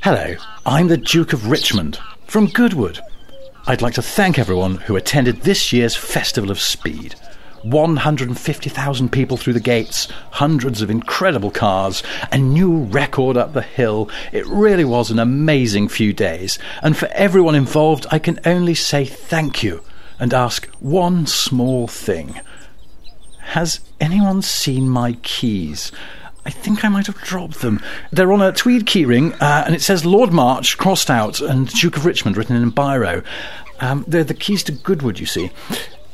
Hello, I'm the Duke of Richmond from Goodwood. I'd like to thank everyone who attended this year's Festival of Speed. 150,000 people through the gates, hundreds of incredible cars, a new record up the hill. It really was an amazing few days. And for everyone involved, I can only say thank you and ask one small thing. Has anyone seen my keys? I think I might have dropped them. They're on a tweed keyring, uh, and it says Lord March crossed out and Duke of Richmond written in biro. Um, they're the keys to Goodwood, you see.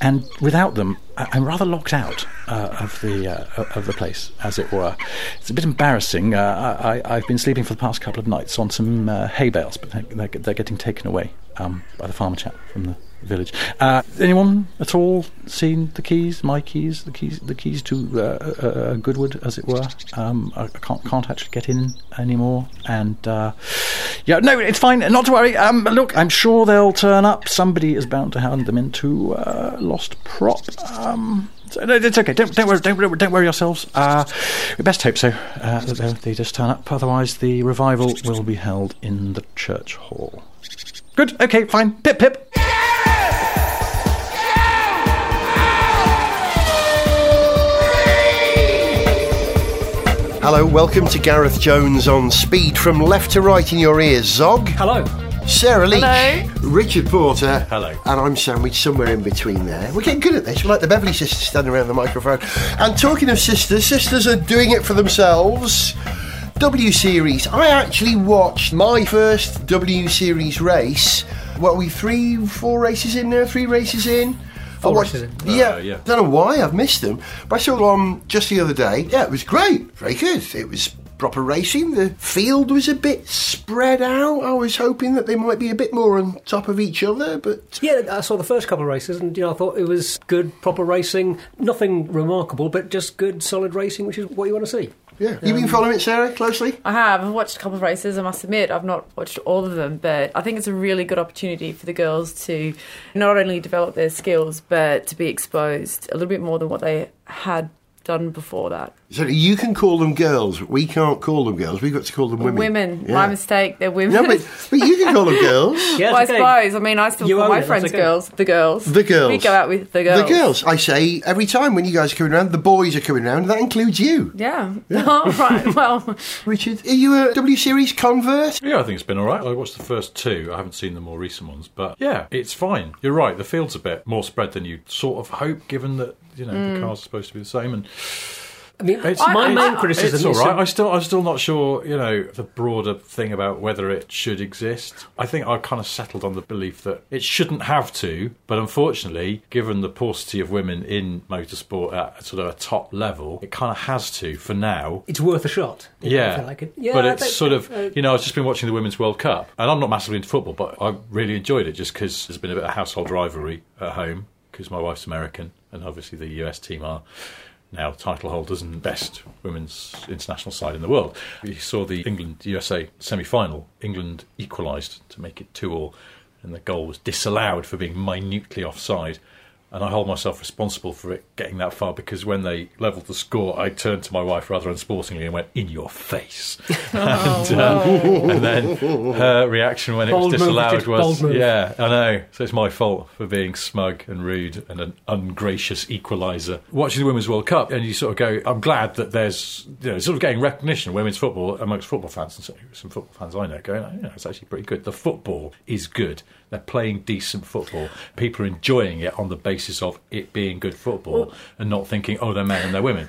And without them, I- I'm rather locked out uh, of the uh, of the place, as it were. It's a bit embarrassing. Uh, I, I've been sleeping for the past couple of nights on some uh, hay bales, but they're, they're, they're getting taken away um, by the farmer chap from the village. Uh, anyone at all seen the keys? My keys, the keys, the keys to uh, uh, uh, Goodwood, as it were. Um, I, can't can't actually get in anymore, and uh, yeah, no, it's fine. Not to worry. Um, look, I'm sure they'll turn up. Somebody is bound to hand them into uh, lost prop. Um, it's okay. Don't, don't worry. Don't, don't worry yourselves. Uh, we best hope so. Uh, they just turn up. Otherwise, the revival will be held in the church hall. Good. Okay. Fine. Pip pip. Hello, welcome to Gareth Jones on Speed from left to right in your ears. Zog, Hello. Sarah Leach, Hello. Richard Porter, Hello. and I'm sandwiched somewhere in between there. We're getting good at this. We're like the Beverley sisters standing around the microphone. And talking of sisters, sisters are doing it for themselves. W Series. I actually watched my first W Series race. What are we, three, four races in now? Three races in? I Four watched- races in. Yeah, Uh, yeah. don't know why I've missed them, but I saw one just the other day. Yeah, it was great, very good. It was proper racing. The field was a bit spread out. I was hoping that they might be a bit more on top of each other, but Yeah, I saw the first couple of races, and you know, I thought it was good, proper racing. Nothing remarkable, but just good, solid racing, which is what you want to see. Yeah. You've been um, following it, Sarah, closely. I have. I've watched a couple of races. I must admit, I've not watched all of them, but I think it's a really good opportunity for the girls to not only develop their skills, but to be exposed a little bit more than what they had done before that. So you can call them girls. We can't call them girls. We've got to call them women. Women, Yeah. my mistake. They're women. No, but, but you can call them girls. Yeah, well, I okay. suppose. I mean, I still You call own my it, friends okay. girls. The girls. The girls. We go out with the girls. The girls. I say every time when you guys are coming around, the boys are coming around. That includes you, Yeah. All right. Well, Richard. Are you a W Series convert? Yeah, I think it's been all right. I watched the first two. I haven't seen the more recent ones, but yeah, it's fine. You're right. The field's a bit more spread than you sort of hope, given that you know the mm. cars are supposed to be the same. And I mean, it's my it's- main criticism It's all is right. I still, I'm still not sure. You know, the broader thing about whether it should exist. I think I kind of settled on the belief that it shouldn't have to, but unfortunately, given the paucity of women in motorsport at sort of a top level, it kind of has to for now. it's worth a shot. you know, I Yeah, feel like it. Yeah, but it's think- sort of uh, you know I've just been watching the Women's World Cup, and I'm not massively into football, but I really enjoyed it just because there's been a bit of household rivalry at home because my wife's American, and obviously the US team are now title holders and best women's international side in the world. You saw the England USA semi final. England equalised to make it two all, and the goal was disallowed for being minutely offside. And I hold myself responsible for it getting that far because when they levelled the score, I turned to my wife rather unsportingly and went, "In your face!" and, uh, and then her reaction when it was disallowed was, "Yeah, I know." So it's my fault for being smug and rude and an ungracious equaliser. Watching the Women's World Cup, and you sort of go, "I'm glad that there's you know sort of getting recognition of women's football amongst football fans and certainly some football fans I know going, oh, yeah, it's actually pretty good. The football is good. They're playing decent football. People are enjoying it on the basis of it being good football and not thinking, oh, they're men and they're women."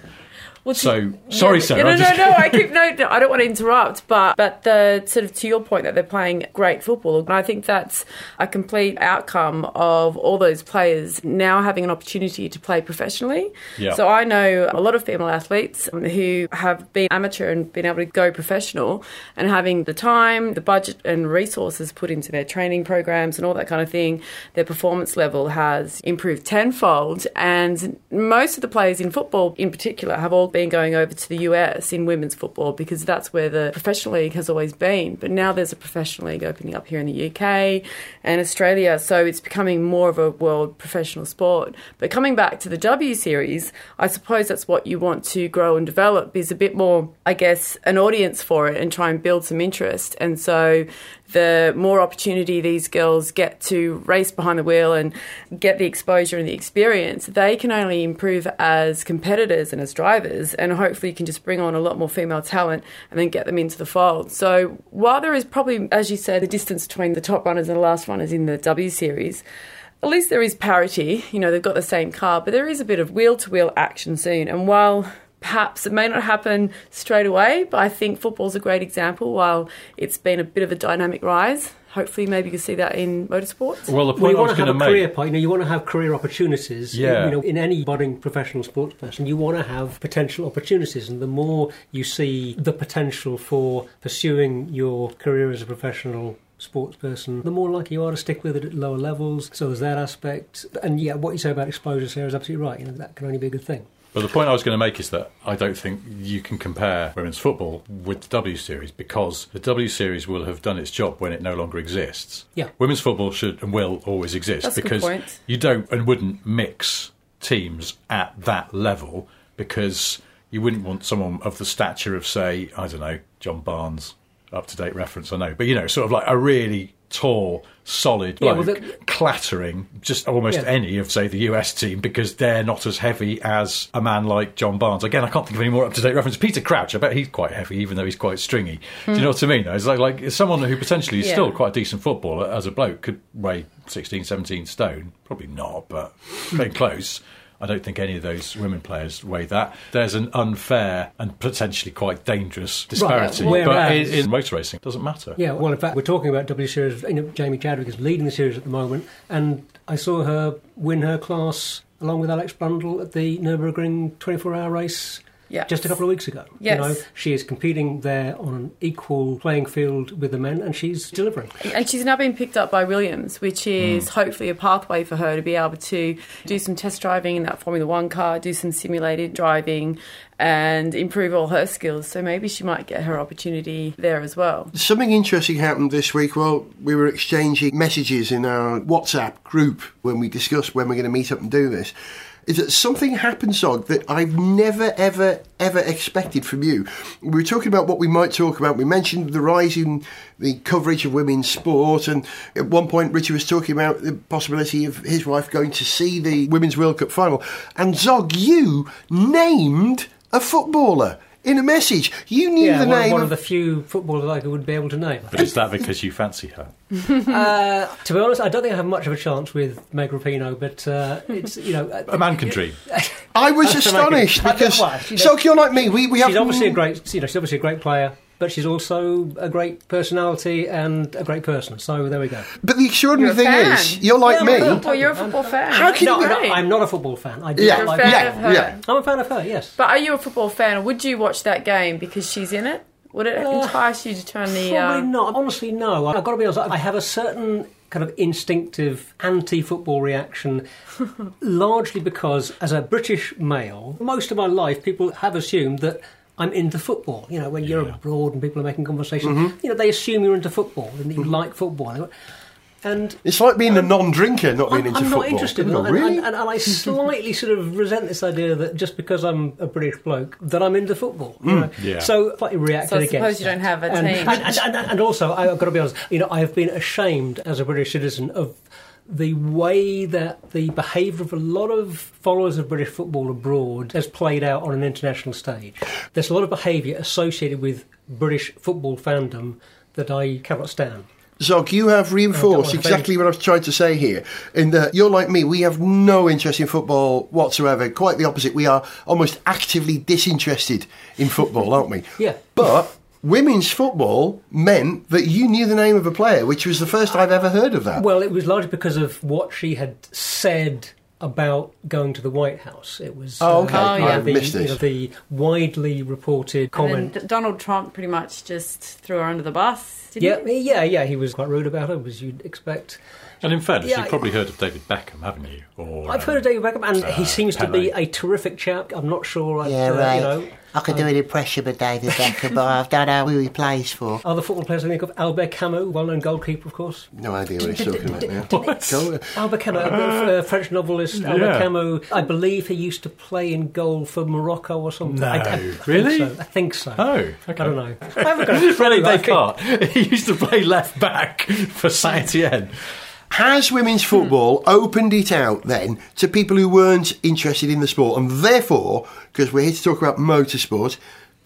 Well, So, to- sorry, Sarah, No, no, just- no. I keep no, no. I don't want to interrupt, but but the sort of to your point that they're playing great football, and I think that's a complete outcome of all those players now having an opportunity to play professionally. Yeah. So I know a lot of female athletes who have been amateur and been able to go professional, and having the time, the budget, and resources put into their training programs and all that kind of thing. Their performance level has improved tenfold, and most of the players in football, in particular, have all been going over to the US in women's football because that's where the professional league has always been. But now there's a professional league opening up here in the UK and Australia, so it's becoming more of a world professional sport. But coming back to the W Series, I suppose that's what you want to grow and develop is a bit more, I guess, an audience for it and try and build some interest. And so the more opportunity these girls get to race behind the wheel and get the exposure and the experience, they can only improve as competitors and as drivers, and hopefully you can just bring on a lot more female talent and then get them into the fold. So while there is probably, as you said, the distance between the top runners and the last runners in the W Series, at least there is parity. You know, they've got the same car, but there is a bit of wheel to wheel action soon. And while perhaps it may not happen straight away, but I think football's a great example. While it's been a bit of a dynamic rise, hopefully maybe you can see that in motorsports. Well, the point Well, point you I want was to have a to career, make. po- you know, you want to have career opportunities. Yeah. You know, in any budding professional sports person, you want to have potential opportunities, and the more you see the potential for pursuing your career as a professional sports person, the more likely you are to stick with it at lower levels. So there's that aspect. And yeah, what you say about exposure, Sarah, is absolutely right. You know, that can only be a good thing. But the point I was going to make is that I don't think you can compare women's football with the W Series because the W Series will have done its job when it no longer exists. Yeah. Women's football should and will always exist That's because you don't and wouldn't mix teams at that level because you wouldn't want someone of the stature of, say, I don't know, John Barnes, up to date reference, I know, but you know, sort of like a really tall, solid Yeah, bloke well, that- clattering just almost Yeah. any of, say, the US team because they're not as heavy as a man like John Barnes. Again, I can't think of any more up to date reference. Peter Crouch, I bet he's quite heavy, even though he's quite stringy. Do you hmm. know what I mean? though? It's like, like someone who potentially is Yeah. still quite a decent footballer as a bloke could weigh 16, 17 stone. Probably not, but getting close. I don't think any of those women players weigh that. There's an unfair and potentially quite dangerous disparity. Right, but in, in motor racing, it doesn't matter. Yeah, well, in fact, we're talking about W Series. You know, Jamie Chadwick is leading the series at the moment, and I saw her win her class along with Alex Brundle at the Nurburgring 24-hour race Yeah. just a couple of weeks ago. Yes. You know, she is competing there on an equal playing field with the men, and she's delivering. And she's now been picked up by Williams, which is Hmm. hopefully a pathway for her to be able to do some test driving in that Formula One car, do some simulated driving, and improve all her skills. So maybe she might get her opportunity there as well. Something interesting happened this week. Well, we were exchanging messages in our WhatsApp group when we discussed when we're going to meet up and do this. Is that something happens, Zog, that I've never, ever, ever expected from you? We were talking about what we might talk about. We mentioned the rise in the coverage of women's sport, and at one point, Richard was talking about the possibility of his wife going to see the Women's World Cup final. And Zog, you named a footballer in a message. You knew yeah, the one, name one of of the few footballers I would be able to name. But is that because you fancy her? Uh, to be honest, I don't think I have much of a chance with Meg Rapinoe, but uh, it's you know A man can dream. I was That's to make it- astonished because Well, she so does- you're like me. We we have she's obviously a great, you know, she's obviously a great player, but she's also a great personality and a great person. So there we go. But the extraordinary thing fan. is, you're like Yeah, me. a. Well, you're a football fan. How can no, you- I'm not, I'm not a football fan. I do Yeah, not like. You're a fan yeah, yeah. I'm a fan of her. Yes. But are you a football fan, would you watch that game because she's in it? Would it entice you to turn the? Probably Uh, not. Honestly, no. I've got to be honest. I have a certain kind of instinctive anti-football reaction, largely because as a British male, most of my life people have assumed that. I'm into football. You know, when you're Yeah. abroad and people are making conversation, Mm-hmm. you know, they assume you're into football and that you mm-hmm. like football. And It's like being a um, non-drinker, not being I'm, into I'm football. not interested. Oh, and, really? and, and, and I slightly sort of resent this idea that just because I'm a British bloke, that I'm into football. you mm, know. Yeah. So slightly reacted So I against suppose you that. don't have a and, team. And, and, and, and also, I've got to be honest, you know, I have been ashamed as a British citizen of the way that the behaviour of a lot of followers of British football abroad has played out on an international stage. There's a lot of behaviour associated with British football fandom that I cannot stand. Zog, you have reinforced exactly what I was trying to say here. In that you're like me, we have no interest in football whatsoever. Quite the opposite. We are almost actively disinterested in football, aren't we? Yeah. But women's football meant that you knew the name of a player, which was the first I've ever heard of that. Well, it was largely because of what she had said about going to the White House. It was Oh, okay. Uh, oh, yeah. the, Missed you know, the widely reported comment. then D- Donald Trump pretty much just threw her under the bus. Didn't yeah, he? yeah, yeah. He was quite rude about it, as you'd expect. And in fairness, Yeah, you've probably heard of David Beckham, haven't you? Or I've um, heard of David Beckham, and he uh, seems to be a terrific chap. I'm not sure. I'd, Yeah, uh, right. You know, I could do an impression of David Beckham, but I don't know who he plays for. other football players I think of Albert Camus, well-known goalkeeper, of course. No idea what he's talking about now. What? Go- Albert Camus, a French novelist. Albert Yeah. Camus, I believe he used to play in goal for Morocco or something. No, I, I think really? so. I think so. Oh, okay. I don't know. I haven't got a Really, clue, they can't. He used to play left back for Saint Etienne. Has women's hmm. football opened it out then to people who weren't interested in the sport? And therefore, because we're here to talk about motorsport,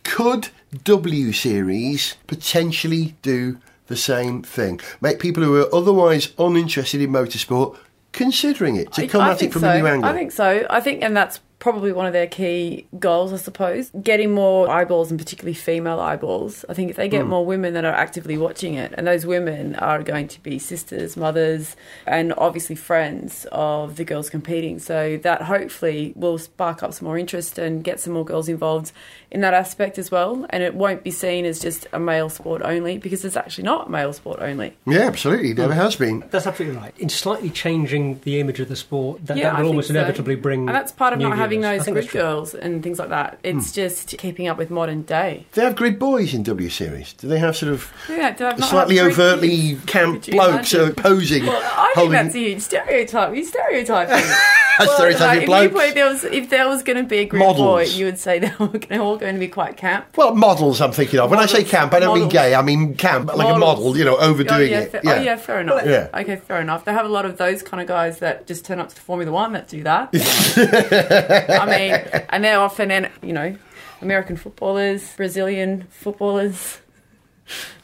could W Series potentially do the same thing? Make people who are otherwise uninterested in motorsport considering it, to come I at it from so. a new angle? I think so. I think, and that's probably one of their key goals, I suppose. Getting more eyeballs, and particularly female eyeballs. I think if they get hmm. more women that are actively watching it, and those women are going to be sisters, mothers, and obviously friends of the girls competing. So that hopefully will spark up some more interest and get some more girls involved in that aspect as well. And it won't be seen as just a male sport only, because it's actually not a male sport only. yeah, absolutely. Never has been. That's absolutely right. In slightly changing the image of the sport, that, Yeah, that will think almost so. inevitably bring. And that's part of not having viewers. I those think grid girls and things like that. It's just keeping up with modern day. They have grid boys in W Series? Do they have sort of Yeah, to have slightly have grid overtly camp blokes uh, imagine? posing? Well, I think that's a huge stereotype. You stereotyping. That's stereotyping like, if, you blokes. put, there was, if there was going to be a grid Models. boy, you would say they were all going to be quite camp. Well, models I'm thinking of. When I say camp, I don't mean gay. I mean camp, like a model, you know, overdoing oh, yeah, it. fa- Oh, yeah, fair enough. Yeah. Okay, fair enough. They have a lot of those kind of guys that just turn up to the Formula One that do that. I mean, and they're often, in, you know, American footballers, Brazilian footballers.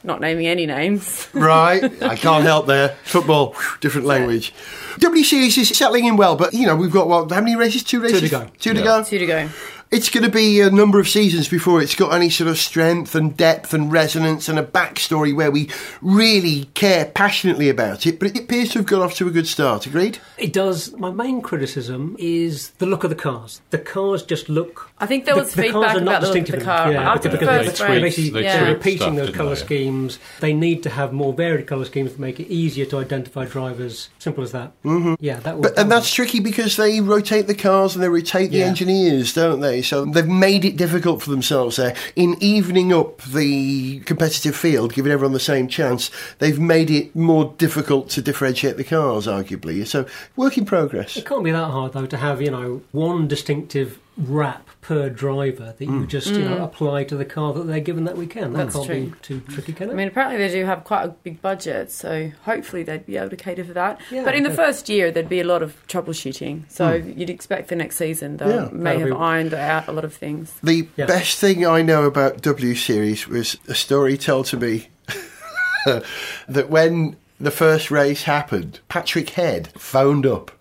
Not naming any names. Right, I can't help there. Football, whew, different language. W Series is settling in well, but you know we've got what? How many races? Two races. Two to go. Two to Yeah. go. Two to go. It's going to be a number of seasons before it's got any sort of strength and depth and resonance and a backstory where we really care passionately about it. But it appears to have got off to a good start. Agreed. It does. My main criticism is the look of the cars. The cars just look. I think there was the cars feedback are not about the look the car. Yeah, After because, the first they're race, basically they yeah. repeating stuff, those colour they? schemes. They need to have more varied colour schemes to make it easier to identify drivers. Simple as that. Mm-hmm. Yeah, that would. But, and that's tricky because they rotate the cars and they rotate the Yeah. engineers, don't they? So they've made it difficult for themselves there. In evening up the competitive field, giving everyone the same chance, they've made it more difficult to differentiate the cars, arguably. So, work in progress. It can't be that hard though to have you know one distinctive wrap per driver that Mm. you just you know apply to the car that they're given that weekend. That That's can't true. be too tricky, can it? I mean, apparently they do have quite a big budget, so hopefully they'd be able to cater for that. Yeah, but in the first year, there'd be a lot of troubleshooting. So you'd expect for next season they Yeah, may have that'll be- ironed out a lot of things. The Yeah. best thing I know about W Series was a story told to me that when the first race happened, Patrick Head phoned up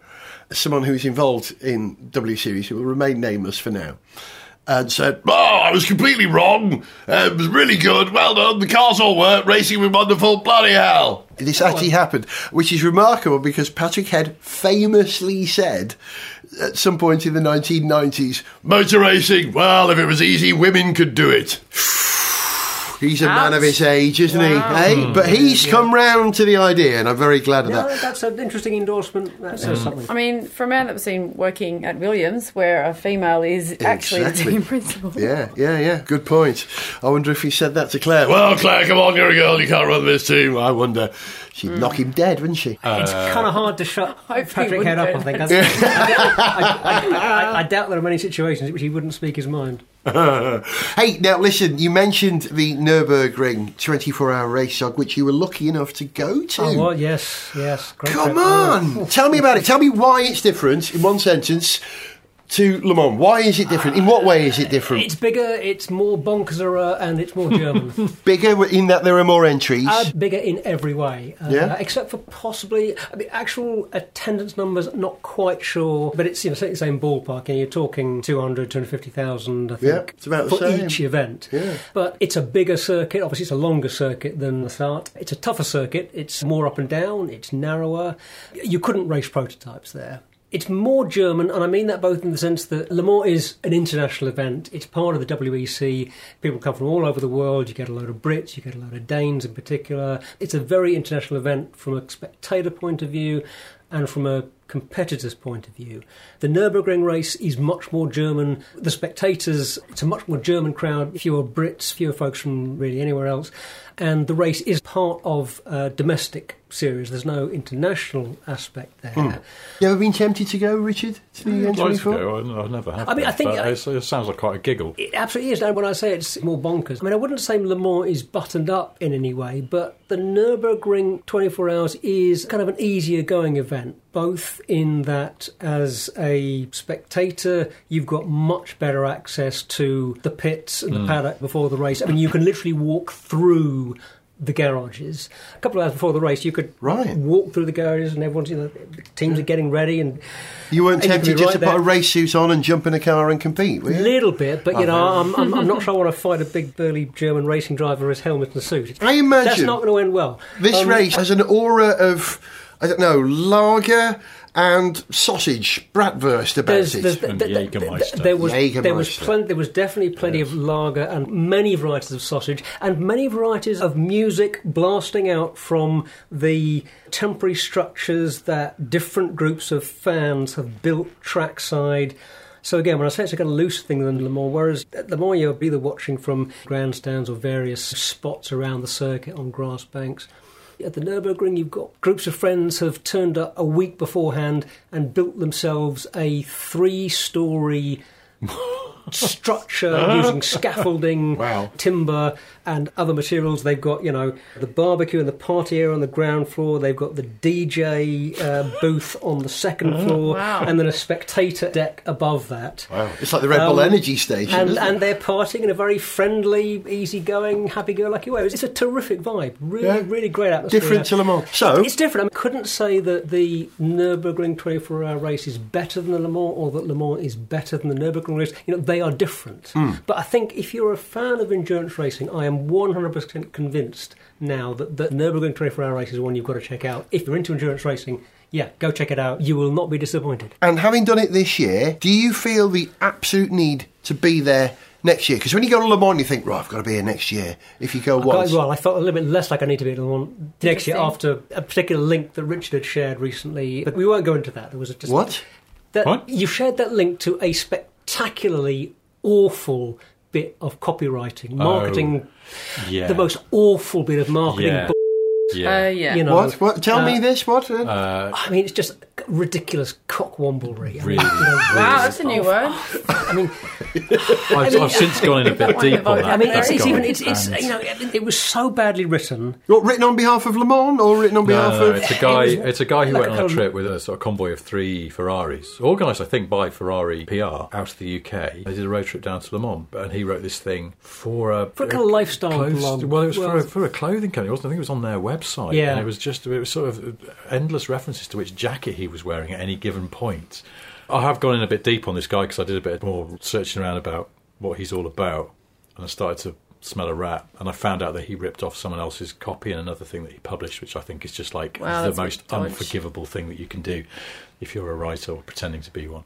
someone who's involved in W Series, who will remain nameless for now, and said, Oh, I was completely wrong. Uh, it was really good. Well done. The cars all worked. Racing was wonderful. Bloody hell. This actually happened, which is remarkable because Patrick Head famously said at some point in the 1990s, Motor racing, well, if it was easy, women could do it. He's a man of his age, isn't he? Hey? Hmm. But he's come round to the idea, and I'm very glad of yeah, that. that's an interesting endorsement. That says hmm. something. I mean, for a man that was seen working at Williams, where a female is actually the team principal. Yeah, yeah, yeah. Good point. I wonder if he said that to Claire. Well, Claire, come on, you're a girl. You can't run this team. I wonder. She'd hmm. knock him dead, wouldn't she? Uh, it's kind of hard to shut Hopefully Patrick he Head up. I wouldn't think. I, I, I, I doubt there are many situations in which he wouldn't speak his mind. hey, now listen. You mentioned the Nurburgring 24-hour race Zog, which you were lucky enough to go to. Oh, well, yes, yes. Great Come on, tell me about it. Tell me why it's different in one sentence to Le Mans. Why is it different? In what way is it different? It's bigger, it's more bonkerser, and it's more German. Bigger in that there are more entries. Uh, bigger in every way, uh, Yeah? except for possibly I mean, actual attendance numbers. Not quite sure, but it's you know certainly the same ballpark. And you're talking 200, 250,000, I think, Yeah, it's about the for same. each event. Yeah. But it's a bigger circuit. Obviously, it's a longer circuit than the start. It's a tougher circuit. It's more up and down. It's narrower. You couldn't race prototypes there. It's more German, and I mean that both in the sense that Le Mans is an international event. It's part of the WEC. People come from all over the world. You get a load of Brits, you get a load of Danes in particular. It's a very international event from a spectator point of view and from a competitor's point of view. The Nürburgring race is much more German. The spectators, it's a much more German crowd, fewer Brits, fewer folks from really anywhere else. And the race is part of a domestic series. There's no international aspect there. Hmm. You ever been tempted to go, Richard, to the mm, I'd like to N24? go. I, I never have. I mean, I think I- it sounds like quite a giggle. It absolutely is. And when I say it's more bonkers, I mean, I wouldn't say Le Mans is buttoned up in any way, but the Nürburgring 24 Hours is kind of an easier going event, both in that as a spectator, you've got much better access to the pits and the paddock before the race. I mean, you can literally walk through the garages. A couple of hours before the race, you could Right. walk through the garages and everyone's, you know, the teams are getting ready and You weren't And you can tempted be just right to put a race suit on and jump in a car and compete, were A little bit, but you know, I'm, I'm, I'm not sure I want to fight a big burly German racing driver with his helmet and suit. I imagine That's not going to end well. This Um, race has an aura of, I don't know, lager and sausage, bratwurst about There's, it. there's, And th- th- Jägermeister. th- there was there was plenty there was definitely plenty of lager and many varieties of sausage and many varieties of music blasting out from the temporary structures that different groups of fans have built trackside. So again, when I say it's a kind of loose thing than Le Mans, whereas at Le Mans you're either watching from grandstands or various spots around the circuit on grass banks. At the Nürburgring, you've got groups of friends have turned up a week beforehand and built themselves a three-story structure using scaffolding, Wow. timber, and other materials. They've got, you know, the barbecue and the party area on the ground floor. They've got the DJ uh, booth on the second floor, Wow. and then a spectator deck above that. wow. It's like the Red Bull Um, Energy Station. And, and they're partying in a very friendly, easygoing, happy-go-lucky way. It's a terrific vibe. Really, Yeah. really great atmosphere. Different to Le Mans. So, It's different. I couldn't say that the Nürburgring 24-hour race is better than the Le Mans, or that Le Mans is better than the Nürburgring race. You know, they are different. Hmm. But I think if you're a fan of endurance racing, I am 100% convinced now that the Nürburgring 24-hour race is one you've got to check out. If you're into endurance racing, yeah, go check it out. You will not be disappointed. and having done it this year, do you feel the absolute need to be there next year? Because when you go to Le Mans, you think, right, I've got to be here next year. If you go once. Well, I felt a little bit less like I need to be at Le Mans next year after a particular link that Richard had shared recently. But we won't go into that. There was just What? That What? You shared that link to a spectacularly awful bit of copywriting, marketing, oh, Yeah. the most awful bit of marketing. Yeah. Bu- Yeah. Uh, yeah. You know, What? What? Tell uh, me this. What? Uh, I mean, it's just ridiculous cockwomblery. I mean, Really, you know, Wow, that's a new word. I mean, I've, I've since gone in a bit One deep on that. I mean, that it's, it's even it's, it's you know, it, it was so badly written. what, written on behalf of Le Mans or written on No, behalf no, of. it's a guy. It was It's a guy who like went a on a trip with a sort of convoy of three Ferraris, organised, I think, by Ferrari PR out of the UK. They did a road trip down to Le Mans, and he wrote this thing for a For a kind of lifestyle clothes- blog. Well, it was for, a, for a clothing company. Wasn't. I think it was on their website. Yeah. and it was just it was sort of endless references to which jacket he was wearing at any given point. I have gone in a bit deep on this guy because I did a bit more searching around about what he's all about, and I started to smell a rat, and I found out that he ripped off someone else's copy and another thing that he published, which I think is just like Wow, the most unforgivable thing that you can do if you're a writer or pretending to be one.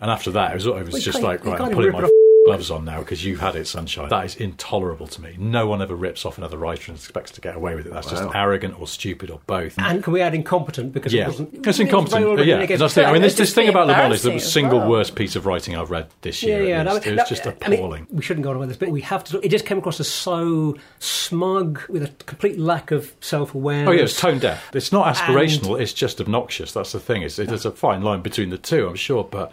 And after that, it was, it was Well, just like, right, I'm putting my off. Gloves on now because you've had it, sunshine. That is intolerable to me. No one ever rips off another writer and expects to get away with it. That's Wow. just arrogant or stupid or both. And can we add incompetent because yeah, it wasn't? it's it was incompetent. yeah, written against- that's the. I mean, this, this thing about Le Mans is the single well. worst piece of writing I've read this year. yeah. at no, it was no, just I mean, appalling. we shouldn't go on with this, but we have to. It just came across as so smug with a complete lack of self-awareness. Oh yeah, it's tone deaf. It's not aspirational. it's just obnoxious. That's the thing. It's, there's a fine line between the two, I'm sure, but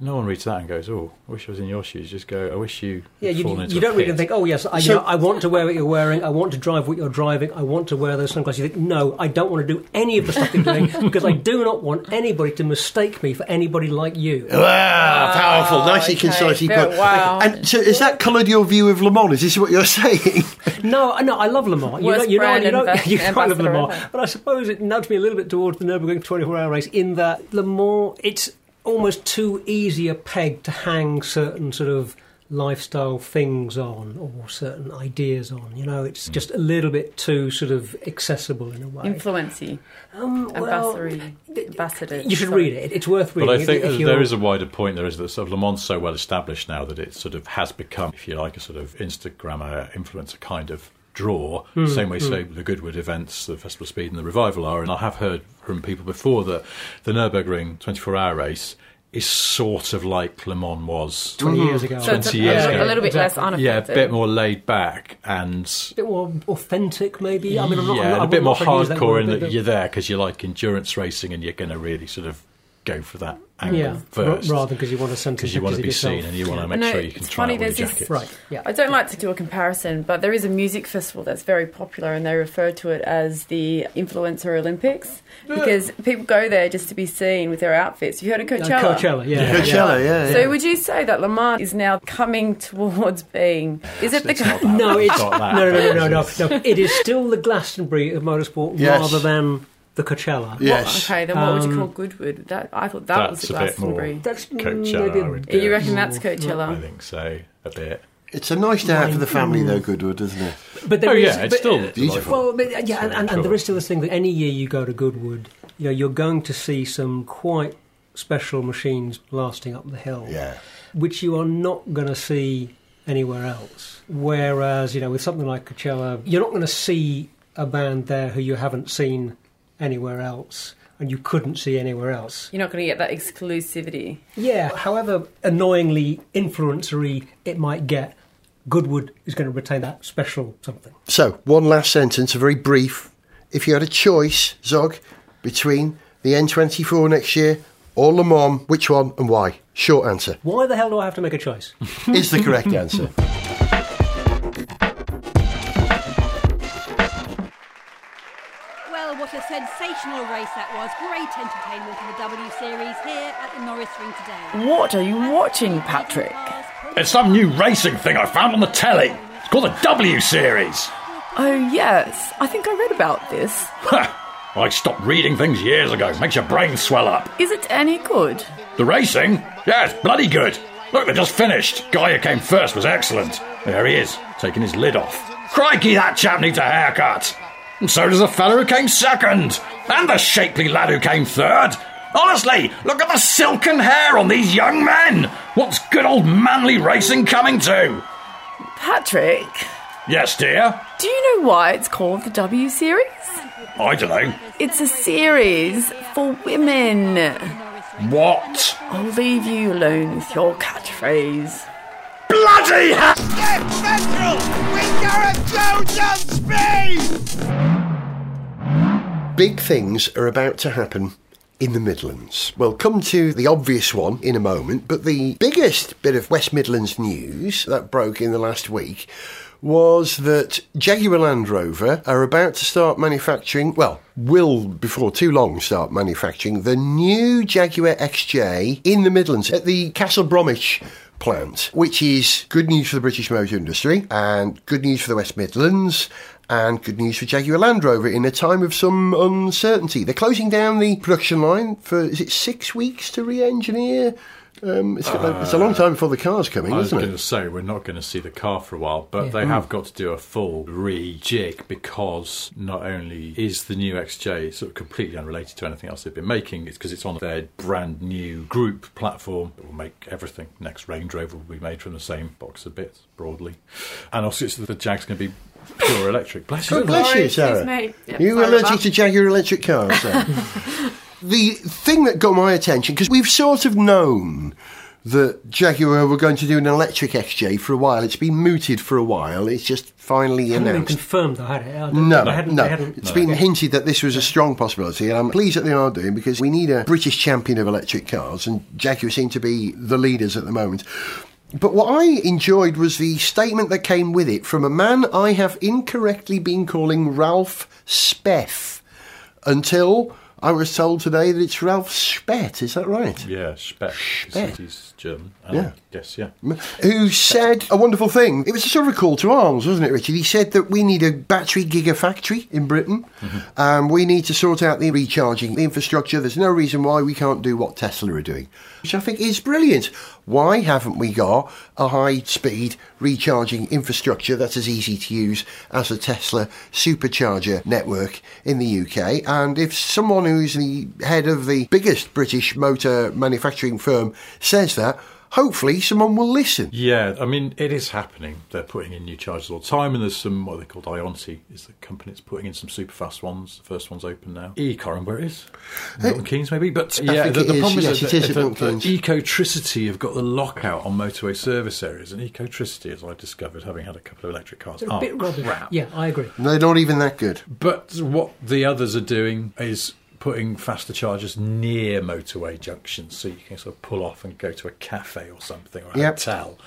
no one reads that and goes, "Oh, I wish I was in your shoes." Just go, "I wish you." Yeah, you, fallen into you a don't read and think, oh yes, I, So- you know, I want to wear what you're wearing. I want to drive what you're driving. I want to wear those sunglasses. You think, no, I don't want to do any of the stuff you're doing because I do not want anybody to mistake me for anybody like you. Ah, powerful, nicely okay, concisely fair- put. wow. And so, has that coloured your view of Le Mans? Is this what you're saying? No, no, I love Le Mans. You know, Worst you know, you know, invest- you quite love Le Mans. But I suppose it nudged me a little bit towards the Nurburgring 24-hour race in that Le Mans, it's almost too easy a peg to hang certain sort of lifestyle things on or certain ideas on. You know, it's just a little bit too sort of accessible in a way. Influency, Um, well, ambassador, ambassador. you should sorry. read it. It's worth reading. But I think if that you're- there is a wider point. There is that sort of Le Mans so well established now that it sort of has become, if you like, a sort of Instagrammer influencer kind of draw. Hmm, Same way, say, the Goodwood events, the Festival of Speed and the Revival are. And I have heard from people before that the Nurburgring 24-hour race is sort of like Le Mans was 20 years ago. So it's a, years a, ago. a little bit less Exactly. unaffected. Yeah, a bit more laid back and a bit more authentic, maybe. I mean, I'm not, yeah, I'm not, and a I'm bit more not that hardcore word, in that you're there because you like endurance racing and you're going to really sort of go for that angle yeah, ra- first rather because you want to send because you want to be seen and you want to make No, sure you can try funny, out all the there's this- Right. Yeah. I don't like to do a comparison, but there is a music festival that's very popular, and they refer to it as the Influencer Olympics because people go there just to be seen with their outfits. You heard of Uh, Coachella? Coachella, yeah. Coachella, yeah. So would you say that Le Mans is now coming towards being? Is it the It's No, it's no, no, no, no, no, no. It is still the Glastonbury of motorsport Yes. rather than the Coachella. Yes. Okay, then what would you Um, call Goodwood? That I thought that was That's the a bit more Glastonbury. That's Coachella, maybe a I would bit You reckon more- that's I Coachella? think so a bit. It's a nice day out for the family, though, Goodwood, isn't it? But there Oh is- yeah, it's but- still Beautiful. Well, but, uh, yeah, and, and, and there Sure. still this thing that any year you go to Goodwood, you know, you're going to see some quite special machines blasting up the hill, Yeah. which you are not going to see anywhere else. Whereas, you know, with something like Coachella, you're not going to see a band there who you haven't seen anywhere else, and you couldn't see anywhere else. You're not going to get that exclusivity. Yeah, however annoyingly influencery it might get, Goodwood is going to retain that special something. So, one last sentence, a very brief. If you had a choice, Zog, between the N24 next year or Le Mans, which one and why? Short answer Why the hell do I have to make a choice? is the correct answer. Sensational race that was. Great entertainment in the W Series here at the Norris Ring today. What are you watching, Patrick? It's some new racing thing I found on the telly. It's called the W Series. Oh yes, I think I read about this. Ha! I stopped reading things years ago. Makes your brain swell up. Is it any good? The racing? Yeah, it's bloody good. Look, they just finished. Guy who came first was excellent. There he is, taking his lid off. Crikey, that chap needs a haircut. And so does the fellow who came second. And the shapely lad who came third. Honestly, look at the silken hair on these young men. What's good old manly racing coming to? Patrick, Yes, dear? do you know why it's called the W Series? I don't know. It's a series for women. What? I'll leave you alone with your catchphrase. Bloody hell! Big things are about to happen in the Midlands. We'll come to the obvious one in a moment, but the biggest bit of West Midlands news that broke in the last week was that Jaguar Land Rover are about to start manufacturing, well, will before too long start manufacturing the new Jaguar XJ in the Midlands at the Castle Bromwich plant, which is good news for the British motor industry and good news for the West Midlands and good news for Jaguar Land Rover in a time of some uncertainty. They're closing down the production line for, is it six weeks to re engineer? Um, it's, it's a long time before the car's coming, I isn't it? I was going to say we're not going to see the car for a while, but Yeah. they have got to do a full rejig because not only is the new XJ sort of completely unrelated to anything else they've been making, it's because it's on their brand new group platform that will make everything. Next Range Rover will be made from the same box of bits broadly, and also it's the Jag's going to be pure electric. Bless you. God bless you, Sarah. me. Yep, you sorry allergic to Jaguar electric cars, Sarah? the thing that got my attention, because we've sort of known that Jaguar were going to do an electric XJ for a while. It's been mooted for a while. It's just finally Hadn't been announced. confirmed, though, had it? I No, hadn't, no. Hadn't, It's been hinted that this was a strong possibility, and I'm pleased that they are doing because we need a British champion of electric cars, and Jaguar seem to be the leaders at the moment. But what I enjoyed was the statement that came with it from a man I have incorrectly been calling Ralf Speth until I was told today that it's Ralph Spett. Is that right? Yeah, Speck. Speck. He's German. Yeah. Yes, yeah. who said a wonderful thing. It was a sort of a call to arms, wasn't it, Richard? He said that we need a battery gigafactory in Britain. Um, we need to sort out the recharging the infrastructure. There's no reason why we can't do what Tesla are doing, which I think is brilliant. Why haven't we got a high speed recharging infrastructure that's as easy to use as a Tesla supercharger network in the UK? And if someone who's the head of the biggest British motor manufacturing firm says that, hopefully someone will listen. Yeah, I mean, it is happening. They're putting in new chargers all the time, and there's some, what they called Ionity, is the company that's putting in some super fast ones. The first one's open now. E, can't remember where it is. Milton Keynes, maybe? But yeah, think the, it the is. problem Yes, is that, is that, Milton that Ecotricity have got the lockout on motorway service areas, and Ecotricity, as I discovered, having had a couple of electric cars, They're a bit rubbish. crap. Yeah, I agree. They're not even that good. But what the others are doing is putting faster chargers near motorway junctions so you can sort of pull off and go to a cafe or something or a Yep. hotel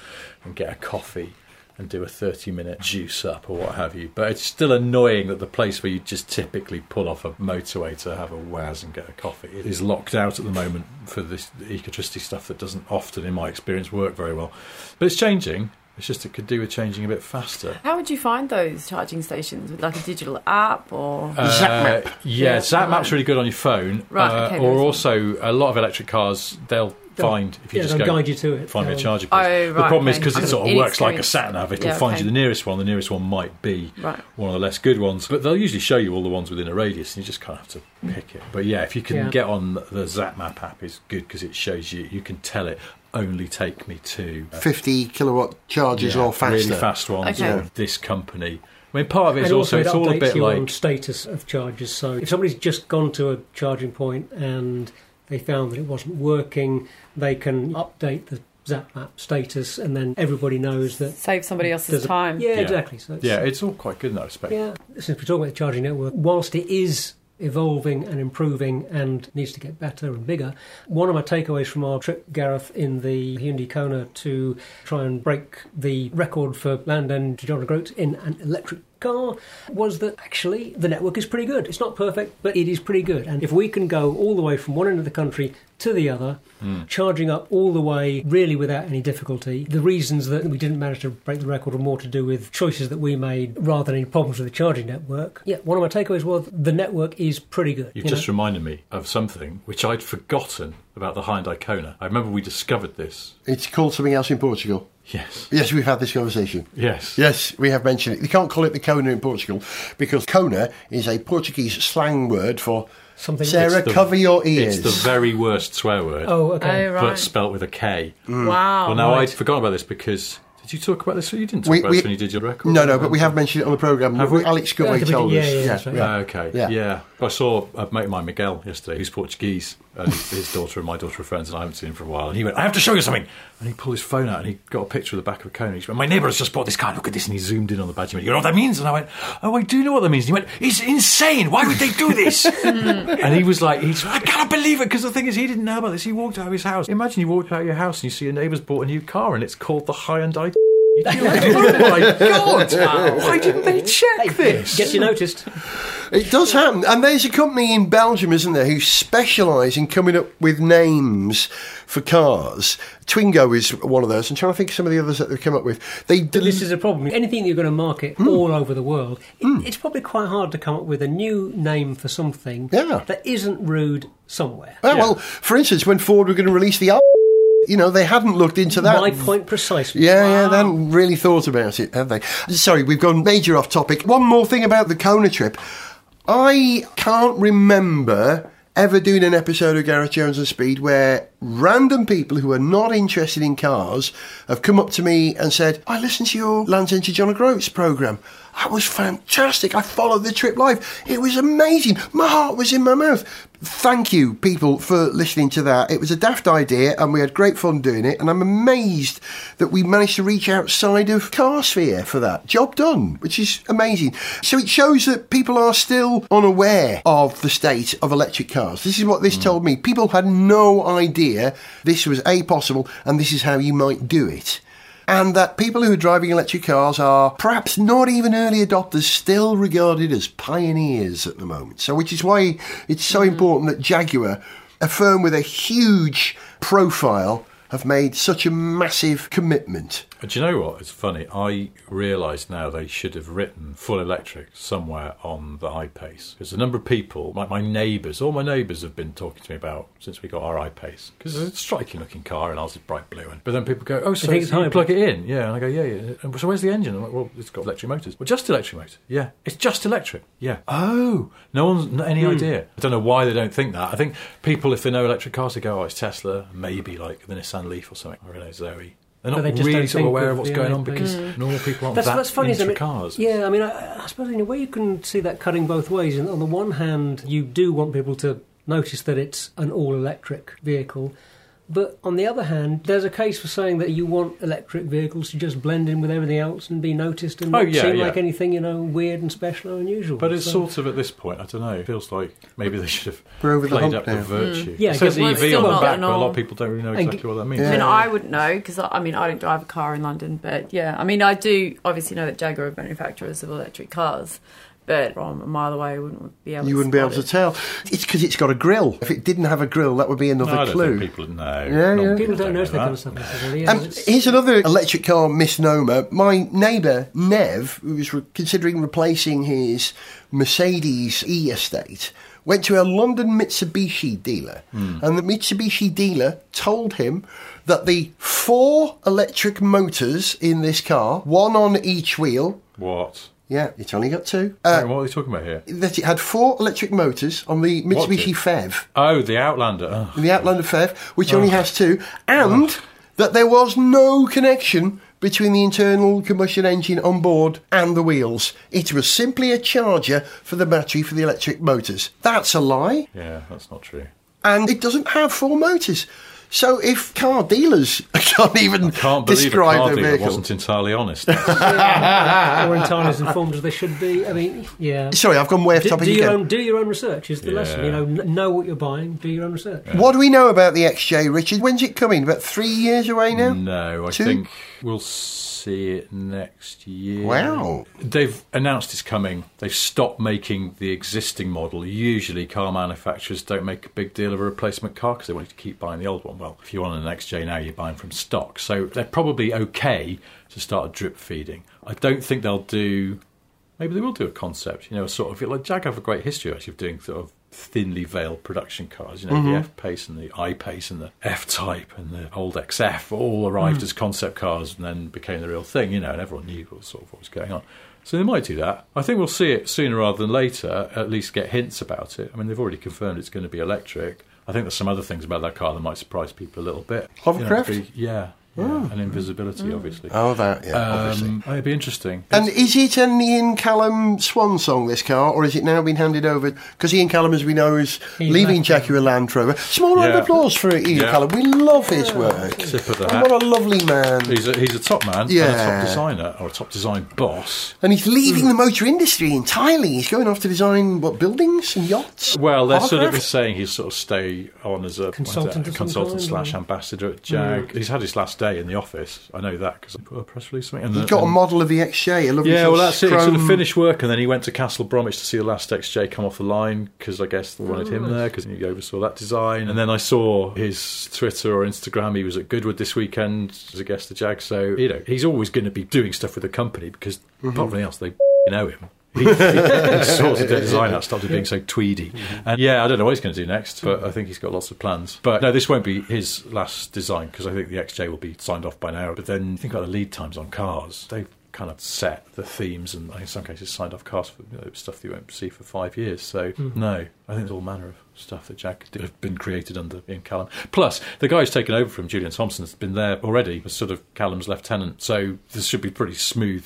and get a coffee and do a 30 minute juice up or what have you. But it's still annoying that the place where you just typically pull off a motorway to have a waz and get a coffee is locked out at the moment for this ecotricity stuff that doesn't often, in my experience, work very well. But it's changing. It's just it could do with changing a bit faster. How would you find those charging stations with like a digital app or? ZapMap. Uh, yeah, Yeah, ZapMap's really good on your phone. Right, uh, okay, or also, a lot of electric cars, they'll They'll- find if you yeah, just they'll go guide you to it. find me a They'll- charger. place. Oh, the right, problem is because it sort of works like a sat nav. It'll Yeah, find okay. you the nearest one. The nearest one might be Right. one of the less good ones, but they'll usually show you all the ones within a radius, and you just kind of have to pick it. But yeah, if you can Yeah. get on the ZapMap app, is good because it shows you. You can tell it only take me to uh, 50 kilowatt chargers yeah, or faster. really fast ones Okay. of this company. I mean, part of it is and also, also, it's all a bit you like status of charges. So if somebody's just gone to a charging point and they found that it wasn't working, they can update the ZapMap status, and then everybody knows that. Save somebody there's else's a- time. Yeah, Yeah. exactly. So it's, yeah, it's all quite good in that respect. yeah. Since we're talking about the charging network, whilst it is evolving and improving and needs to get better and bigger. One of my takeaways from our trip, Gareth, in the Hyundai Kona to try and break the record for Land and John O'Groats in an electric car was that actually the network is pretty good. It's not perfect, but it is pretty good. And if we can go all the way from one end of the country to the other, hmm. charging up all the way really without any difficulty, the reasons that we didn't manage to break the record were more to do with choices that we made rather than any problems with the charging network. Yeah, one of my takeaways was the network is pretty good. You've you just know? reminded me of something which I'd forgotten about the Hyundai Kona. I remember we discovered this. It's called something else in Portugal. Yes. Yes, we've had this conversation. Yes. Yes, we have mentioned it. You can't call it the Kona in Portugal because Kona is a Portuguese slang word for Something Sarah, the- cover your ears. It's the very worst swear word, Oh, okay. Oh, but right. spelt with a K. Wow. well, now right. I'd forgotten about this because. Did you talk about this? You didn't talk We- about we- this when you did your record? no, no, but we have mentioned it on the programme. Have we? Alex Yeah, I Goodway think we told did. us. Yeah, yeah, that's right. Ah, okay. Yeah. I saw a mate of mine, Miguel, yesterday, who's Portuguese. And his, daughter and my daughter are friends, and I haven't seen him for a while. And he went, I have to show you something. And he pulled his phone out and he got a picture of the back of a Kona. He went, My neighbour has just bought this car. Look at this. And he zoomed in on the badge. He went, You know what that means? And I went, Oh, I do know what that means. And he went, It's insane. Why would they do this? and he was like, he's, I can't believe it. Because the thing is, he didn't know about this. He walked out of his house. Imagine you walk out of your house and you see your neighbour's bought a new car and it's called the Hyundai. You're like, oh my god! Why didn't they check this? Gets you noticed. It does happen. And there's a company in Belgium, isn't there, who specialise in coming up with names for cars. Twingo is one of those. I'm trying to think of some of the others that they've come up with. They But this is a problem. Anything you're going to market Hmm. all over the world, it, it's probably quite hard to come up with a new name for something Yeah. that isn't rude somewhere. Well, well, for instance, when Ford were going to release the Al- you know, they hadn't looked into that. My point precisely. Yeah, yeah, they hadn't really thought about it, have they? Sorry, we've gone major off topic. One more thing about the Kona trip. I can't remember ever doing an episode of Gareth Jones and Speed where random people who are not interested in cars have come up to me and said, I listened to your Land's End to John O'Groats programme. That was fantastic. I followed the trip live. It was amazing. My heart was in my mouth. Thank you, people, for listening to that. It was a daft idea and we had great fun doing it. And I'm amazed that we managed to reach outside of Carsphere for that. Job done, which is amazing. So it shows that people are still unaware of the state of electric cars. This is what this hmm. told me. People had no idea this was A, possible, and this is how you might do it and that people who are driving electric cars are perhaps not even early adopters, still regarded as pioneers at the moment. So, which is why it's so mm. important that Jaguar, a firm with a huge profile, have made such a massive commitment. Do you know what? It's funny. I realise now they should have written full electric somewhere on the I-Pace. Because the number of people, like my neighbours, all my neighbours have been talking to me about since we got our I-Pace. Because it's a striking looking car and ours is bright blue. And, but then people go, oh, so it's you plug it in? Yeah. And I go, yeah, yeah. And so where's the engine? I'm like, well, it's got electric motors. Well, just electric motors. Yeah. It's just electric. Yeah. Oh, no one's not any idea. I don't know why they don't think that. I think people, if they know electric cars, they go, oh, it's Tesla, maybe like the Nissan Leaf or something, or Renault Zoe. They're not they just really sort of aware of what's going on because normal people aren't That's, that that's funny. into isn't it? cars. Yeah, I mean, I, I suppose in a way you can see that cutting both ways. And on the one hand, you do want people to notice that it's an all-electric vehicle, but on the other hand, there's a case for saying that you want electric vehicles to just blend in with everything else and be noticed and Oh, yeah, seem yeah. like anything, you know, weird and special or unusual. But it's So- sort of at this point, I don't know. It feels like maybe they should have We're over played hump up the now. virtue. Hmm. Yeah, it says because- Well, it's EV still on the not back, an but a lot of people don't really know And exactly what that means. Yeah. I mean, I wouldn't know because I, I mean, I don't drive a car in London, but yeah, I mean, I do obviously know that Jaguar are manufacturers of electric cars, but from a mile away, I wouldn't be able. You to wouldn't be able spot to tell. It's because it's got a grill. If it didn't have a grill, that would be No, another I don't clue. think people know. Yeah, Not yeah. People don't notice that kind that. of stuff necessarily. Yeah, Um, here's another electric car misnomer. My neighbour Nev, who was re- considering replacing his Mercedes E estate, went to a London Mitsubishi dealer, and the Mitsubishi dealer told him that the four electric motors in this car, one on each wheel. What? Yeah, it's only got two. Hang Uh, on, what are they talking about here? that it had four electric motors on the Mitsubishi? PHEV. Oh, the Outlander. Oh. the Outlander PHEV, which only has two, and that there was no connection between the internal combustion engine on board and the wheels. It was simply a charger for the battery for the electric motors. That's a lie, Yeah, that's not true. and it doesn't have four motors. So if car dealers can't even Can't believe a describe car their dealer vehicle. wasn't entirely honest. or entirely as informed as they should be. I mean, yeah. Sorry, I've gone way off Do, topic do your again. own do your own research is the lesson. You know, know what you're buying. Do your own research. What do we know about the XJ, Richard? When's it coming? About three years away now? no, I Two? think we'll see it next year. Wow. They've announced it's coming. They've stopped making the existing model. Usually, car manufacturers don't make a big deal of a replacement car because they want you to keep buying the old one. Well, if you want an XJ now, you're buying from stock. So they're probably okay to start drip feeding. I don't think they'll do. Maybe they will do a concept. You know, sort of like Jag have a great history actually of doing sort of thinly veiled production cars. You know, the mm-hmm. F Pace and the I Pace and the F Type and the old XF all arrived mm. as concept cars and then became the real thing. You know, and everyone knew what sort of what was going on. So they might do that. I think we'll see it sooner rather than later. At least get hints about it. I mean, they've already confirmed it's going to be electric. I think there's some other things about that car that might surprise people a little bit. You know, Hovercraft? yeah, yeah, ah. and invisibility, mm. obviously. Oh, that, yeah, um, obviously. Um, it'd be interesting. And is it an Ian Callum swan song, this car, or has it now been handed over? Because Ian Callum, as we know, is He leaving left, Jaguar Land Rover. Small round of applause for Ian Yeah. Callum. We love his work. Tip of the And hat. what a lovely man. He's a, he's a top man, and a Yeah. top designer, or a top design boss. And he's leaving hmm. the motor industry entirely. He's going off to design, what, buildings and yachts? Well, they're sort of saying he's sort of stay on as a uh, Consultant a of consultant slash ambassador at Jag. Hmm. He's had his last day in the office. I know that because I put a press release. something, And He the- got a model of the XJ, a lovely Yeah, well, of that's it. He sort of finished work, and then he went to Castle Bromwich to see the last XJ come off the line because I guess they wanted him there because he oversaw that design. And then I saw his Twitter or Instagram. He was at Goodwood this weekend as a guest of Jag. So you know, he's always going to be doing stuff with the company because Mm-hmm. apart from anything else, they know him. He, sorted the design out, started being so tweedy. And yeah, I don't know what he's going to do next, but I think he's got lots of plans. But no, this won't be his last design because I think the XJ will be signed off by now. But then think about the lead times on cars. They've kind of set the themes and in some cases signed off cars for you know, stuff that you won't see for five years. So hmm. no, I think there's all manner of stuff that Jack did have been created under Ian Callum. Plus, the guy who's taken over from Julian Thomson has been there already as sort of Callum's lieutenant. So this should be pretty smooth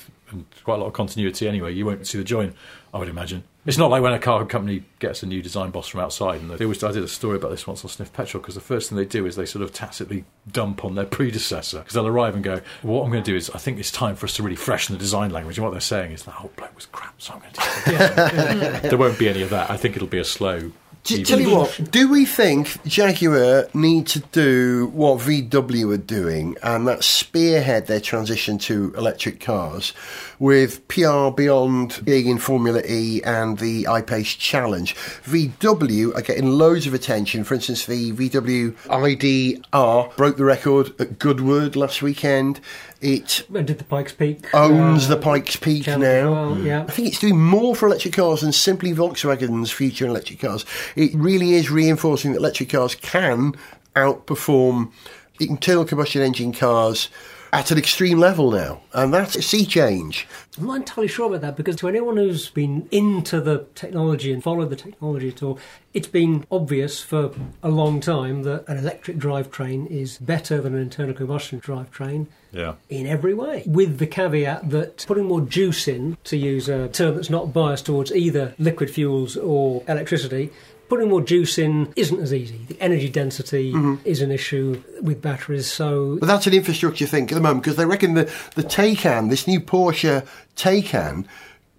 quite a lot of continuity anyway. You won't see the join, I would imagine. It's not like when a car company gets a new design boss from outside, and they always. I did a story about this once on Sniff Petrol because the first thing they do is they sort of tacitly dump on their predecessor because they'll arrive and go, "What I'm going to do is I think it's time for us to really freshen the design language." And what they're saying is that whole bloke was crap, so I'm going to. Do it. there won't be any of that. I think it'll be a slow D- EV. tell you what, do we think Jaguar need to do what VW are doing and that's spearhead their transition to electric cars with PR Beyond being in Formula E and the I-Pace Challenge? VW are getting loads of attention. For instance, the VW ID.R broke the record at Goodwood last weekend. It And did the Pikes Peak owns uh, the Pikes Peak challenge now. well, yeah. I think it's doing more for electric cars than simply Volkswagen's future in electric cars. It really is reinforcing that electric cars can outperform internal combustion engine cars at an extreme level now, and that's a sea change. I'm not entirely sure about that because to anyone who's been into the technology and followed the technology at all, it's been obvious for a long time that an electric drivetrain is better than an internal combustion drivetrain Yeah. in every way. With the caveat that putting more juice in, to use a term that's not biased towards either liquid fuels or electricity, putting more juice in isn't as easy. The energy density mm-hmm. is an issue with batteries, so But that's an infrastructure thing at the moment because they reckon the the Taycan, this new Porsche Taycan,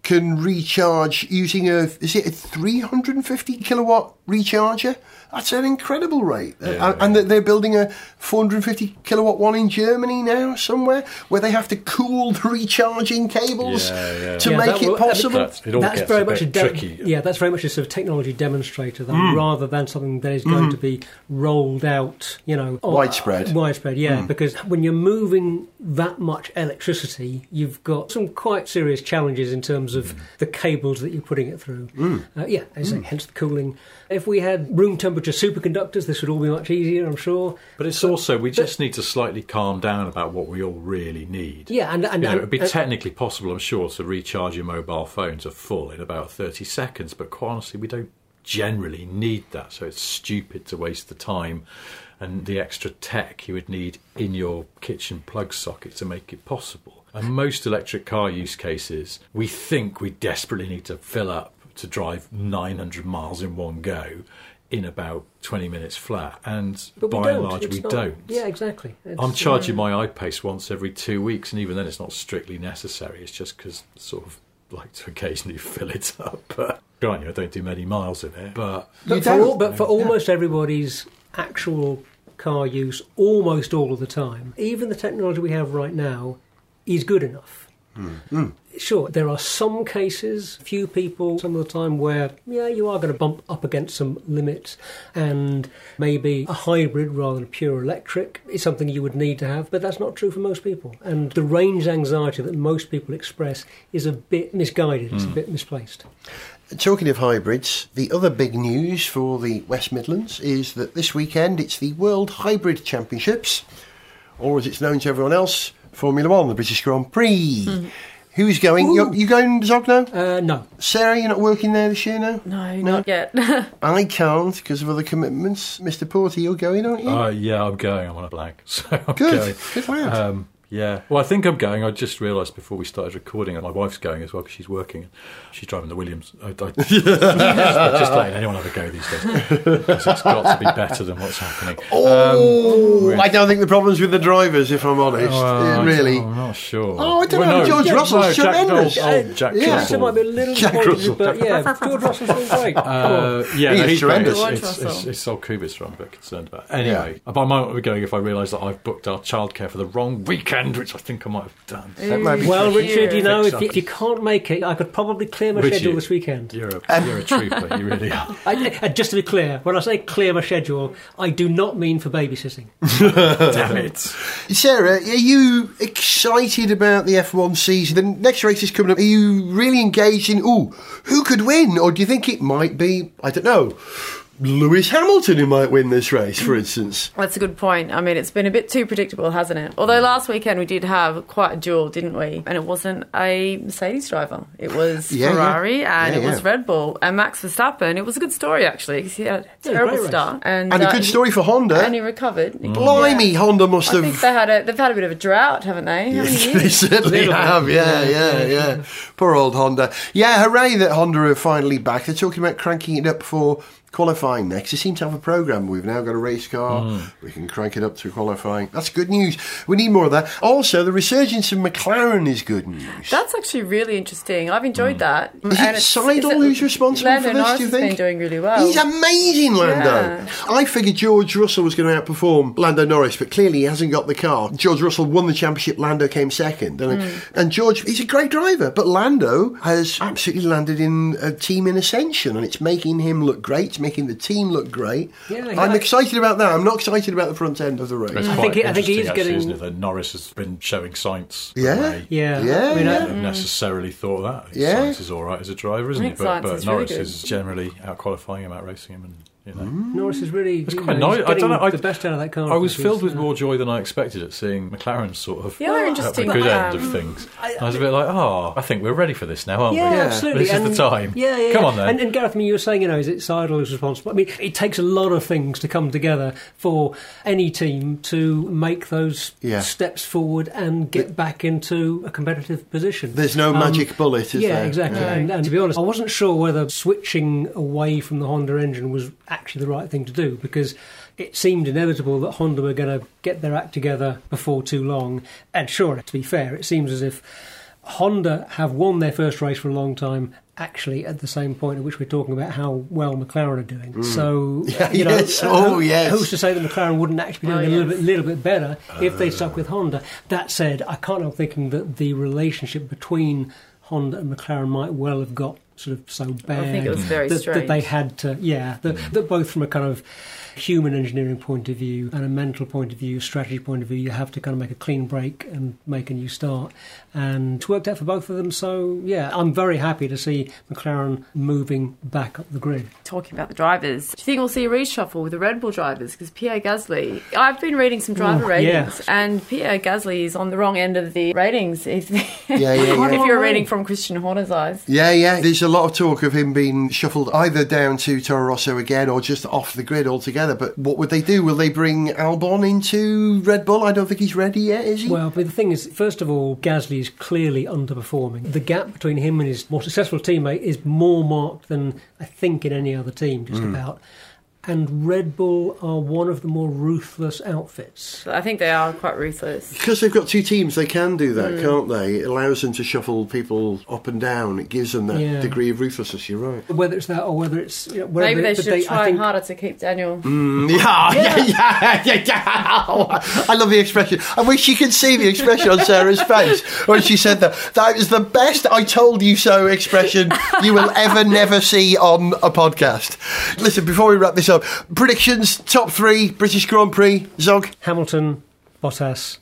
can recharge using a is it a 350 kilowatt recharger? That's an incredible rate, Uh, and that they're building a 450 kilowatt one in Germany now somewhere where they have to cool the recharging cables Yeah, yeah. to Yeah, make that it will- possible. That- it all that's gets very a much bit a de- tricky. yeah that's very much a sort of technology demonstrator though, Hmm. rather than something that is going to be rolled out you know Widespread. Widespread yeah because when you're moving that much electricity you've got some quite serious challenges in terms of Hmm. the cables that you're putting it through uh, yeah as I say, hence the cooling if we had room temperature superconductors this would all be much easier I'm sure But it's also we just need to slightly calm down about what we all really need. yeah and, and, You know, and- it'd be and- technically possible, I'm sure, to recharge your mobile phone to full in about 30 seconds, but quite honestly, we don't generally need that. So it's stupid to waste the time and the extra tech you would need in your kitchen plug socket to make it possible. And most electric car use cases, we think we desperately need to fill up to drive 900 miles in one go in about 20 minutes flat. And but by and large, It's we not- don't. yeah exactly It's- I'm charging uh, my I-Pace once every two weeks, and even then, it's not strictly necessary. It's just because sort of like to occasionally fill it up. But granted, I don't do many miles in it. But But for, all, but for almost everybody's actual car use, almost all of the time, even the technology we have right now is good enough. Sure, there are some cases, few people, some of the time, where, yeah, you are going to bump up against some limits, and maybe a hybrid rather than pure electric is something you would need to have, but that's not true for most people. And the range anxiety that most people express is a bit misguided, it's a hmm. bit misplaced. Talking of hybrids, the other big news for the West Midlands is that this weekend it's the World Hybrid Championships, or as it's known to everyone else, Formula One, the British Grand Prix. Who's going? You're, you going, Zogno? Uh, no, Sarah, you're not working there this year now? No, not yet. I can't because of other commitments. Mr. Porter, you're going, aren't you? uh, yeah, I'm going. I'm on a blank, so I'm Good. going. Good lad. Um, yeah, well, I think I'm going. I just realised before we started recording, and my wife's going as well because she's working. She's driving the Williams. I, I, just letting anyone have a go these days because it's got to be better than what's happening. oh, Um, I don't think the problem's with the drivers, if I'm honest. Well, Uh, really. don't- I'm not sure. Oh, I don't Well, know, no, George yeah, Russell's no, Jack, tremendous. oh, oh, Jack Yeah. Russell. Might be a little Jack Russell. but yeah, George Russell's doing great. Uh, yeah, He no, he's tremendous. great. It's, George it's, Russell. it's Sol Kubica I'm a bit concerned about. Anyway, I might not be going if I realise that I've booked our childcare for the wrong weekend, which I think I might have done. That might be Well, tricky. Richard, you know, if you, if you can't make it, I could probably clear my Richard. schedule this weekend. You're a, you're a trooper, you really are. I, uh, just to be clear, when I say clear my schedule, I do not mean for babysitting. Damn it. Sarah, are you excited about the F1 season? The next race is coming up. Are you really engaged in, ooh, who could win? Or do you think it might be, I don't know, Lewis Hamilton who might win this race, for instance? That's a good point. I mean, it's been a bit too predictable, hasn't it? Although last weekend we did have quite a duel, didn't we? And it wasn't a Mercedes driver. It was Yeah, yeah. Ferrari and Yeah, it was yeah. Red Bull and Max Verstappen. It was a good story, actually, 'cause he had a Yeah, terrible great race. start. And, And a uh, good story for Honda. And he recovered. Blimey, Yeah. Honda must I think have. they had a, they've had a bit of a drought, haven't they? Yes, they certainly have. Yeah, yeah, yeah, Poor old Honda. Yeah, hooray that Honda are finally back. They're talking about cranking it up for qualifying next. They seem to have a program. We've now got a race car. Hmm. We can crank it up to qualifying. That's good news. We need more of that. Also, the resurgence of McLaren is good news. That's actually really interesting. I've enjoyed that. Is it And it's- Seidl is it- who's responsible Lando for this, Norris do you has think? been doing really well. He's amazing, Lando. Yeah. I figured George Russell was going to outperform Lando Norris, but clearly he hasn't got the car. George Russell won the championship, Lando came second. And, Hmm. and George, he's a great driver, but Lando has absolutely landed in a team in ascension, and it's making him look great, it's making the team look great. Yeah, I'm excited about that. I'm not excited about the front end of the race. It's I think he- I think he is interesting, actually, getting- isn't it, that Norris has been showing signs. Yeah. way. Yeah, Yeah, I mean, yeah. I- I wouldn't necessarily thought that. Yeah. Sainz is all right as a driver, isn't he? But, but is really Norris good. is generally out qualifying him, out racing him, and you know. Norris is really It's quite know, nice. I don't know. I, the best out of that car. I was filled with uh, more joy than I expected at seeing McLaren sort of Yeah, they're at interesting. the good Um, end of things. I, was a bit like, oh, I think we're ready for this now, aren't Yeah, we? absolutely. This is and, the time. Yeah, yeah. Come on then. And, and Gareth, I mean, you were saying, you know, is it Seidl who's responsible? I mean, it takes a lot of things to come together for any team to make those Yeah. steps forward and get back into a competitive position. There's no Um, magic bullet, is yeah, there? exactly. Yeah. And, and to be honest, I wasn't sure whether switching away from the Honda engine was actually the right thing to do because it seemed inevitable that Honda were going to get their act together before too long. And sure, to be fair, it seems as if Honda have won their first race for a long time. Actually, at the same point at which we're talking about how well McLaren are doing, so Mm. Yeah, you know, yes. uh, Oh, who- yes. who's to say that McLaren wouldn't actually be Oh, doing a little yes. bit, little bit better if they stuck with Honda? That said, I can't help thinking that the relationship between Honda and McLaren might well have got sort of so bad. I think it was very that, that they had to, yeah, that, mm. that both from a kind of human engineering point of view and a mental point of view, strategy point of view, you have to kind of make a clean break and make a new start. And it worked out for both of them. So, yeah, I'm very happy to see McLaren moving back up the grid. Talking about the drivers, do you think we'll see a reshuffle with the Red Bull drivers? Because Pierre Gasly, I've been reading some driver Ooh, ratings, yeah. and Pierre Gasly is on the wrong end of the ratings. If, Yeah, yeah, yeah. if you're reading from Christian Horner's eyes. Yeah, yeah. There's a lot of talk of him being shuffled either down to Toro Rosso again or just off the grid altogether. But what would they do? Will they bring Albon into Red Bull? I don't think he's ready yet, is he? Well, but the thing is, first of all, Gasly is clearly underperforming. The gap between him and his more successful teammate is more marked than I think in any other team, just hmm. about. And Red Bull are one of the more ruthless outfits. I think they are quite ruthless. because they've got two teams, they can do that, can't they? It allows them to shuffle people up and down. It gives them that Yeah. degree of ruthlessness. You're right. Whether it's that or whether it's you know, whether Maybe they but should I try think- harder to keep Daniel. Mm, yeah, yeah, yeah, yeah, yeah. I love the expression. I wish you could see the expression on Sarah's face when she said that. That was the best "I told you so" expression you will ever, never see on a podcast. Listen, before we wrap this up, predictions: top three British Grand Prix. Zog Hamilton, Bottas,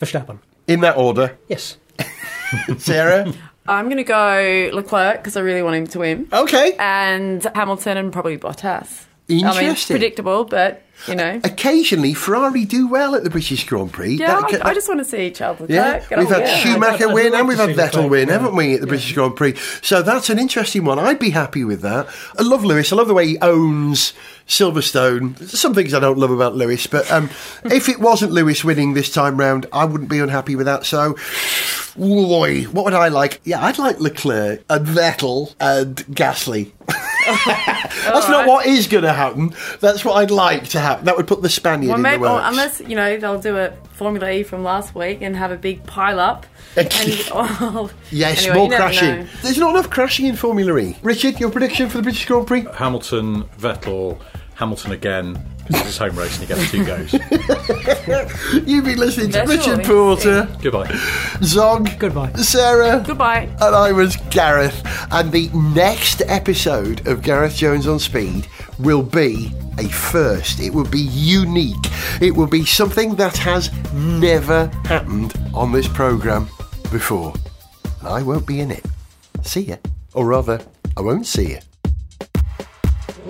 Verstappen. in that order. Yes. Sarah, I'm going to go Leclerc because I really want him to win. okay. And Hamilton and probably Bottas. I mean, it's Interesting. predictable, but, you know. Occasionally, Ferrari do well at the British Grand Prix. Yeah, That- I, I just want to see Charles Leclerc. Yeah, get we've on had with it. Schumacher I'd- I'd win like and we've had Vettel win, win. haven't we, at the British Grand Prix? So that's an interesting one. I'd be happy with that. I love Lewis. I love the way he owns Silverstone. There's some things I don't love about Lewis, but um, if it wasn't Lewis winning this time round, I wouldn't be unhappy with that. So, boy, what would I like? Yeah, I'd like Leclerc and Vettel and Gasly. That's not right. what is going to happen. That's what I'd like to happen. That would put the Spaniard Well, in maybe, the or works. unless, you know, they'll do a Formula E from last week and have a big pile up. and, oh, Yes, anyway, more crashing. know. There's not enough crashing in Formula E. Richard, your prediction for the British Grand Prix? Hamilton, Vettel, Hamilton again. Because it's home race and he gets two goes. You've been listening to Vettel, Richard Porter, Goodbye. Zog, Goodbye. Sarah, Goodbye. and I was Gareth. And the next episode of Gareth Jones on Speed will be a first. It will be unique. It will be something that has never happened on this programme before. And I won't be in it. See ya. Or rather, I won't see ya.